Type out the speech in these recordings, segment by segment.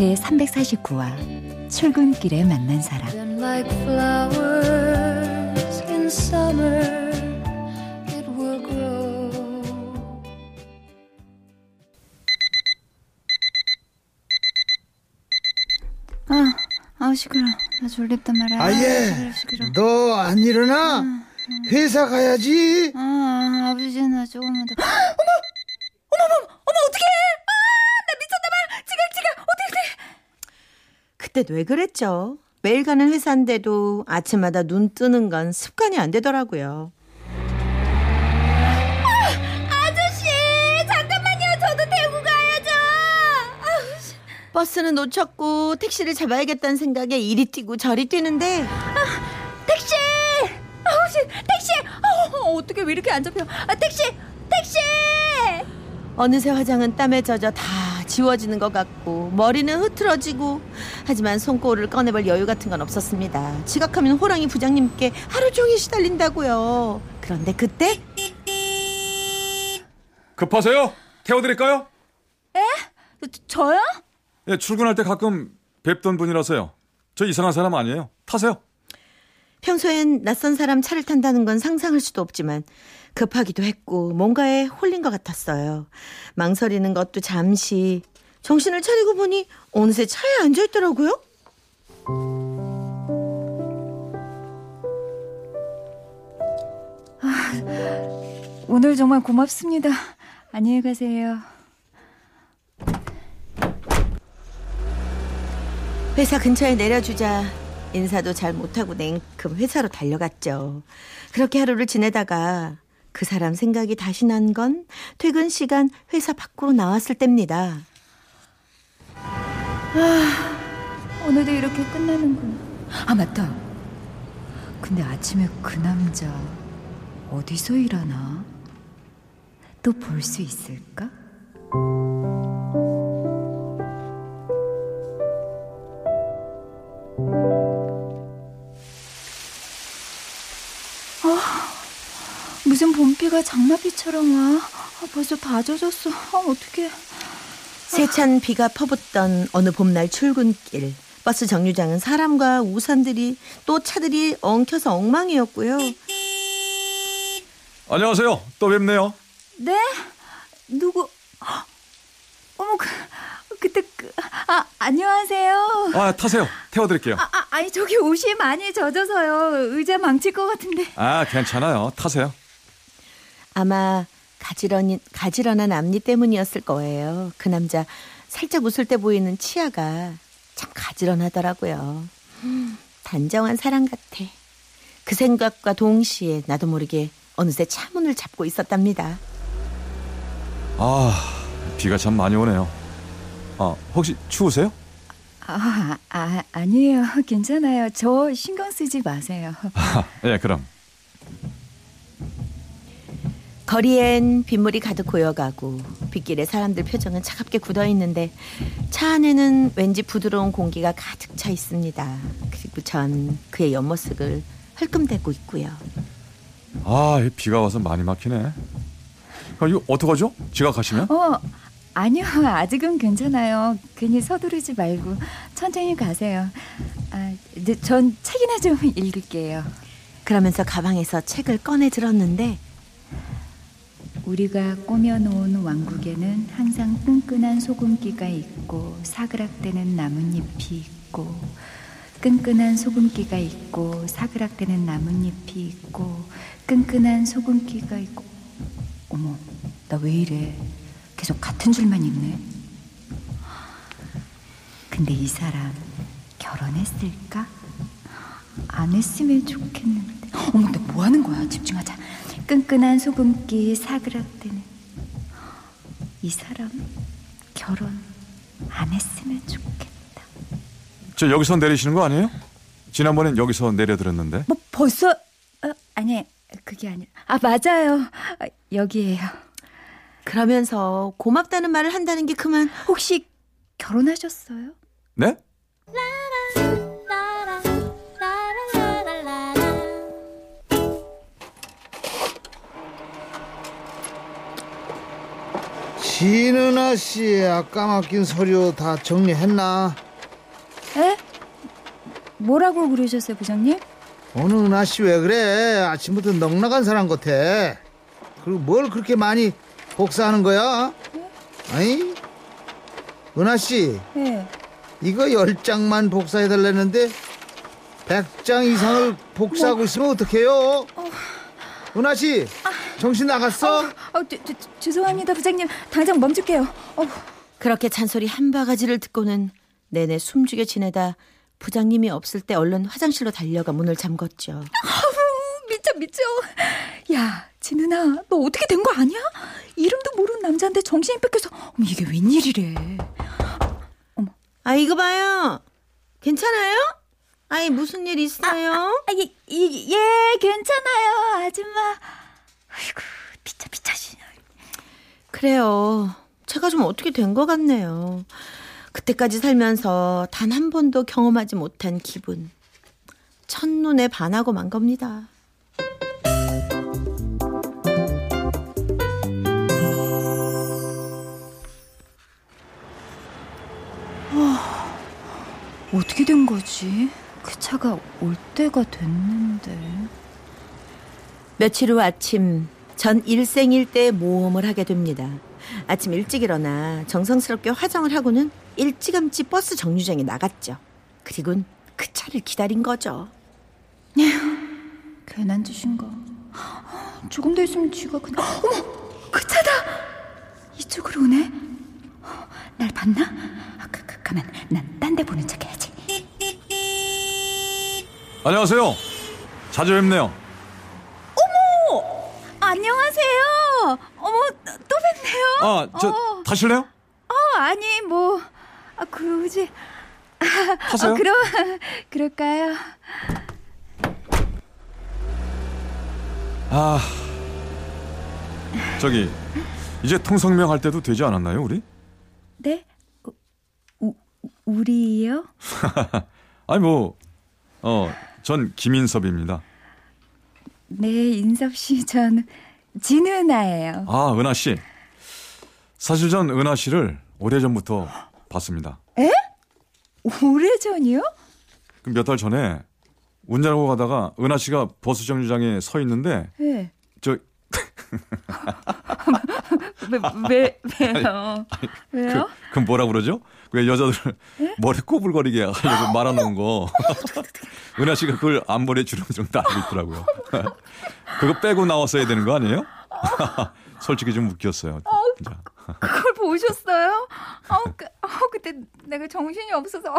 제 349화 출근길에 만난 사람 아, 아우 시끄러. 나 졸립단 말이야. 아예 너 안 일어나? 회사 가야지. 아, 아버지 나 조금만 더. 어머, 어머, 어머, 어머 어떡해? 아, 나 미쳤나봐. 지금 지금 어떻게 돼? 그때 왜 그랬죠? 매일 가는 회사인데도 아침마다 눈 뜨는 건 습관이 안 되더라고요. 씨. 버스는 놓쳤고 택시를 잡아야겠다는 생각에 이리 뛰고 저리 뛰는데 택시! 아우 씨, 택시! 아우, 어떻게 왜 이렇게 안 잡혀? 아, 택시! 택시! 어느새 화장은 땀에 젖어 다 지워지는 것 같고 머리는 흐트러지고 하지만 손꼬를 꺼내볼 여유 같은 건 없었습니다. 지각하면 호랑이 부장님께 하루 종일 시달린다고요. 그런데 그때 급하세요? 태워드릴까요? 저, 저요? 예, 출근할 때 가끔 뵙던 분이라서요. 저 이상한 사람 아니에요. 타세요. 평소엔 낯선 사람 차를 탄다는 건 상상할 수도 없지만 급하기도 했고 뭔가에 홀린 것 같았어요. 망설이는 것도 잠시 정신을 차리고 보니 어느새 차에 앉아 있더라고요. 오늘 정말 고맙습니다. 안녕히 가세요. 회사 근처에 내려주자 인사도 잘 못하고 냉큼 회사로 달려갔죠. 그렇게 하루를 지내다가 그 사람 생각이 다시 난 건 퇴근 시간 회사 밖으로 나왔을 때입니다. 오늘도 이렇게 끝나는구나. 아 맞다. 근데 아침에 그 남자 어디서 일하나? 또 볼 수 있을까? 아, 무슨 봄비가 장나비처럼 와. 아, 벌써 다 젖었어. 아, 어떡해. 세찬 비가 퍼붓던 어느 봄날 출근길. 버스 정류장은 사람과 우산들이 또 차들이 엉켜서 엉망이었고요. 안녕하세요. 또 뵙네요. 네? 누구? 어머, 그, 그때 그, 아, 안녕하세요. 아, 타세요. 태워드릴게요. 아, 아, 아니 저기 옷이 많이 젖어서요. 의자 망칠 것 같은데. 아, 괜찮아요. 타세요. 아마 가지런히, 가지런한 앞니 때문이었을 거예요. 그 남자 살짝 웃을 때 보이는 치아가 참 가지런하더라고요. 음, 단정한 사람 같아. 그 생각과 동시에 나도 모르게 어느새 차문을 잡고 있었답니다. 아, 비가 참 많이 오네요. 아, 혹시 추우세요? 아, 아, 아니에요. 괜찮아요. 저 신경 쓰지 마세요. 아, 예, 그럼. 거리엔 빗물이 가득 고여가고 빗길에 사람들 표정은 차갑게 굳어 있는데 차 안에는 왠지 부드러운 공기가 가득 차 있습니다. 그리고 전 그의 옆모습을 헐끔대고 있고요. 아, 이 비가 와서 많이 막히네. 아, 이거 어떡하죠? 지각하시면? 어, 아니요. 아직은 괜찮아요. 괜히 서두르지 말고 천천히 가세요. 아, 전 책이나 좀 읽을게요. 그러면서 가방에서 책을 꺼내 들었는데 우리가 꾸며놓은 왕국에는 항상 끈끈한 소금기가 있고 사그락대는 나뭇잎이 있고 끈끈한 소금기가 있고 사그락대는 나뭇잎이 있고 끈끈한 소금기가 있고. 어머 나 왜 이래? 계속 같은 줄만 읽네. 근데 이 사람 결혼했을까? 안 했으면 좋겠는데. 어머 너 뭐 하는 거야? 집중하자 끈끈한 소금기 사그락대는 이 사람 결혼 안 했으면 좋겠다 저 여기서 내리시는 거 아니에요? 지난번엔 여기서 내려드렸는데. 뭐 벌써 아, 아니 그게 아니라 아 맞아요 아, 여기에요. 그러면서 고맙다는 말을 한다는 게 그만 혹시 결혼하셨어요? 네? 진은아 씨 아까 맡긴 서류 다 정리했나? 에? 뭐라고 그러셨어요 부장님? 어느 은하 씨 왜 그래? 아침부터 넉나간 사람 같아. 그리고 뭘 그렇게 많이 복사하는 거야? 아니? 은하 씨 네. 이거 열 장만 복사해 달라는데 백 장 이상을 복사하고 있으면 어떡해요? 은하 씨 정신 나갔어? 어, 저, 저, 저, 죄송합니다 부장님 당장 멈출게요. 어, 그렇게 잔소리 한 바가지를 듣고는 내내 숨죽여 지내다 부장님이 없을 때 얼른 화장실로 달려가 문을 잠궜죠. 아우, 미쳐 미쳐. 야 진은아 너 어떻게 된 거 아니야? 이름도 모르는 남자인데 정신이 뺏겨서 어머, 이게 웬일이래. 아 이거 봐요. 괜찮아요? 아이 무슨 일 있어요? 아, 예, 예, 예 괜찮아요 아줌마. 아이고 미쳐 미쳐. 그래요. 제가 좀 어떻게 된 것 같네요. 그때까지 살면서 단 한 번도 경험하지 못한 기분. 첫눈에 반하고 만 겁니다. 어떻게 된 거지? 그 차가 올 때가 됐는데. 며칠 후 아침 전 일생일대 모험을 하게 됩니다. 아침 일찍 일어나 정성스럽게 화장을 하고는 일찌감치 버스 정류장에 나갔죠. 그리고는 그 차를 기다린 거죠. 괜한 짓인가? 조금 더 있으면 쥐가 그냥 어머 그 차다 이쪽으로 오네 날 봤나? 아, 가, 가, 가만 난 딴 데 보는 척 해야지 안녕하세요. 자주 뵙네요 어머 또 뵙네요 아, 저 어, 타실래요? 어, 아니 뭐 아, 그러지 타세요? 어, 그럼 그럴까요? 아, 저기 이제 통성명 할 때도 되지 않았나요, 우리? 네? 우, 우, 우리요? 아니 뭐, 어, 전 김인섭입니다. 네 인섭 씨전 진은아예요 아, 은하 씨. 사실 전 은하 씨를 오래 전부터 봤습니다. 오래전이요? 그 몇 달 전에 운전하고 가다가 은하 씨가 버스 정류장에 서 있는데 네. 저 왜, 왜, 왜요? 왜요? 그, 그 뭐라 그러죠? 왜 여자들 머리 꼬불거리게 하려고 말아놓은 거. 은하 씨가 그걸 앞머리에 주렁주렁 달고 있더라고요. 그거 빼고 나왔어야 되는 거 아니에요? 솔직히 좀 웃겼어요. 진짜. 그걸 보셨어요? 어, 그, 어, 그때 내가 정신이 없어서.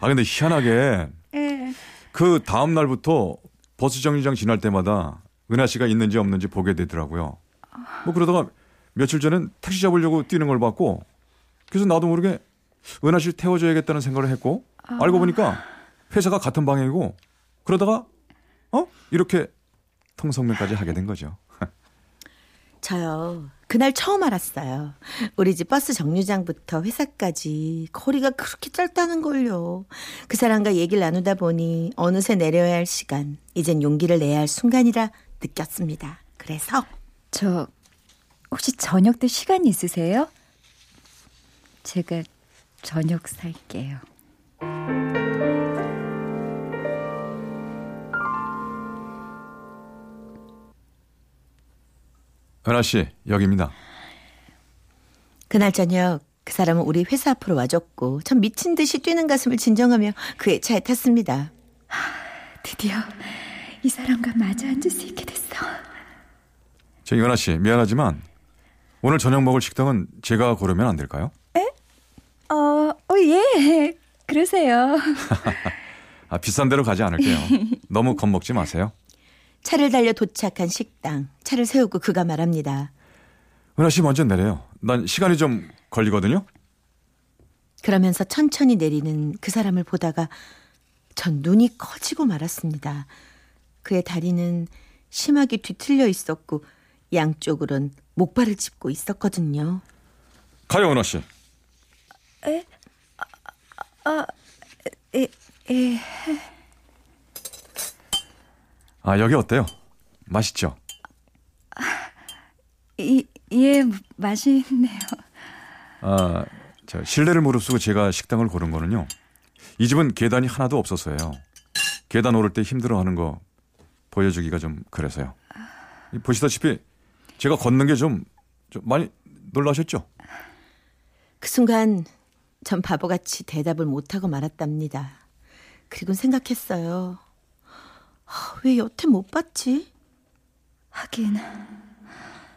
아 근데 희한하게 예. 그 다음 날부터 버스 정류장 지날 때마다 은하 씨가 있는지 없는지 보게 되더라고요. 뭐 그러다가 며칠 전엔 택시 잡으려고 뛰는 걸 봤고 그래서 나도 모르게 은하 씨를 태워줘야겠다는 생각을 했고 알고 보니까 회사가 같은 방향이고 그러다가 어 이렇게 통성명까지 하게 된 거죠. 저요. 그날 처음 알았어요. 우리 집 버스 정류장부터 회사까지 거리가 그렇게 짧다는 걸요. 그 사람과 얘기를 나누다 보니 어느새 내려야 할 시간, 이젠 용기를 내야 할 순간이라 느꼈습니다. 그래서 저, 혹시 저녁 때 시간 있으세요? 제가 저녁 살게요. 은하 씨 여기입니다. 그날 저녁 그 사람은 우리 회사 앞으로 와줬고 전 미친 듯이 뛰는 가슴을 진정하며 그의 차에 탔습니다. 드디어 이 사람과 마주 앉을 수 있게 됐어. 저기 은하 씨 미안하지만 오늘 저녁 먹을 식당은 제가 고르면 안 될까요? 어, 어, 예. 그러세요. 아 비싼 데로 가지 않을게요. 너무 겁먹지 마세요. 차를 달려 도착한 식당. 차를 세우고 그가 말합니다. 은하 씨 먼저 내려요. 난 시간이 좀 걸리거든요. 그러면서 천천히 내리는 그 사람을 보다가 전 눈이 커지고 말았습니다. 그의 다리는 심하게 뒤틀려 있었고 양쪽으론 목발을 짚고 있었거든요. 가요, 은하 씨. 에, 에, 아, 여기 어때요? 맛있죠? 이, 예, 맛있네요. 아, 저 실내를 무릅쓰고 제가 식당을 고른 거는요. 이 집은 계단이 하나도 없어서요. 계단 오를 때 힘들어하는 거 보여주기가 좀 그래서요. 이 보시다시피 제가 걷는 게좀 좀 많이 놀라셨죠? 그 순간 전 바보같이 대답을 못하고 말았답니다. 그리고 생각했어요. 아, 왜 여태 못 봤지? 하긴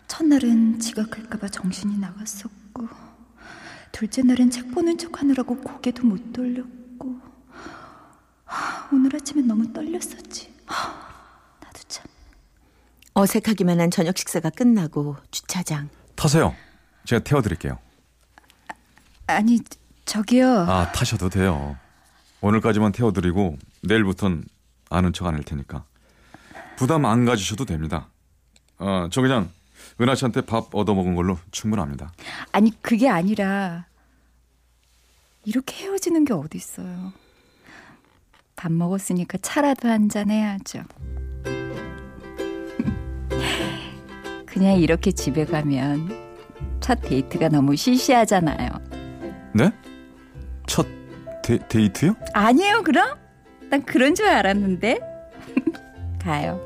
첫날은 지각할까봐 정신이 나갔었고 둘째 날은 책 보는 척 하느라고 고개도 못 돌렸고 하, 오늘 아침엔 너무 떨렸었지. 하, 나도 참. 어색하기만 한 저녁 식사가 끝나고 주차장. 타세요. 제가 태워드릴게요. 아니 저기요. 아, 타셔도 돼요. 오늘까지만 태워드리고 내일부턴 아는 척 안 할 테니까. 부담 안 가지셔도 됩니다. 어, 저 그냥 은하 씨한테 밥 얻어먹은 걸로 충분합니다. 아니 그게 아니라 이렇게 헤어지는 게 어디 있어요. 밥 먹었으니까 차라도 한 잔 해야죠. 그냥 이렇게 집에 가면 첫 데이트가 너무 시시하잖아요. 네? 첫 데, 데이트요? 아니에요, 그럼? 난 그런 줄 알았는데. 가요.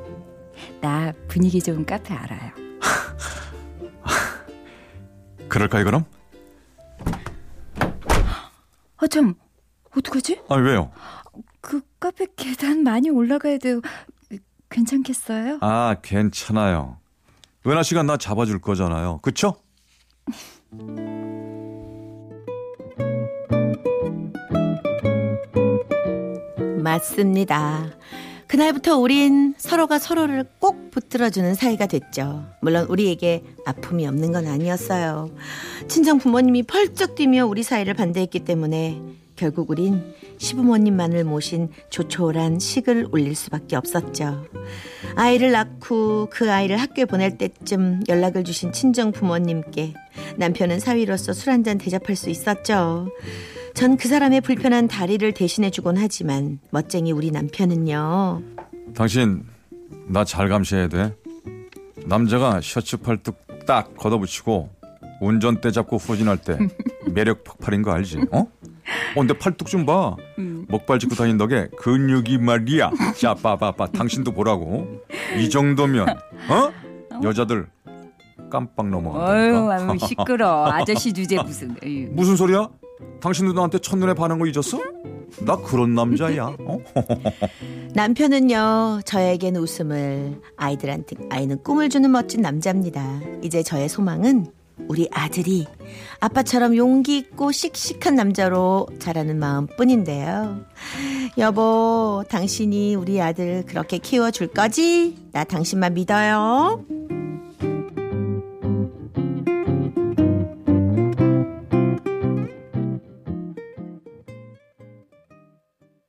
나 분위기 좋은 카페 알아요. 그럴까요, 그럼? 아, 참. 어떡하지? 아, 왜요? 그 카페 계단 많이 올라가야 돼요. 괜찮겠어요? 아, 괜찮아요. 은하 씨가 나 잡아줄 거잖아요. 그쵸? 맞습니다. 그날부터 우린 서로가 서로를 꼭 붙들어주는 사이가 됐죠. 물론 우리에게 아픔이 없는 건 아니었어요. 친정 부모님이 펄쩍 뛰며 우리 사이를 반대했기 때문에 결국 우린 시부모님만을 모신 조촐한 식을 올릴 수밖에 없었죠. 아이를 낳고 그 아이를 학교에 보낼 때쯤 연락을 주신 친정 부모님께 남편은 사위로서 술 한잔 대접할 수 있었죠. 전 그 사람의 불편한 다리를 대신해주곤 하지만 멋쟁이 우리 남편은요. 당신 나 잘 감시해야 돼. 남자가 셔츠 팔뚝 딱 걷어붙이고 운전대 잡고 후진할 때 매력 폭발인 거 알지? 어? 어, 근데 팔뚝 좀 봐. 목발 짚고 다닌 덕에 근육이 말이야. 자, 봐봐봐. 당신도 보라고. 이 정도면, 어? 여자들 깜빡 어휴, 넘어간다니까. 아유, 시끄러. 아저씨 주제 무슨. 무슨 소리야? 당신도 나한테 첫눈에 반한 거 잊었어? 나 그런 남자야. 어? 남편은요, 저에겐 웃음을, 아이들한테, 아이는 꿈을 주는 멋진 남자입니다. 이제 저의 소망은 우리 아들이 아빠처럼 용기 있고 씩씩한 남자로 자라는 마음 뿐인데요. 여보, 당신이 우리 아들 그렇게 키워줄 거지? 나 당신만 믿어요.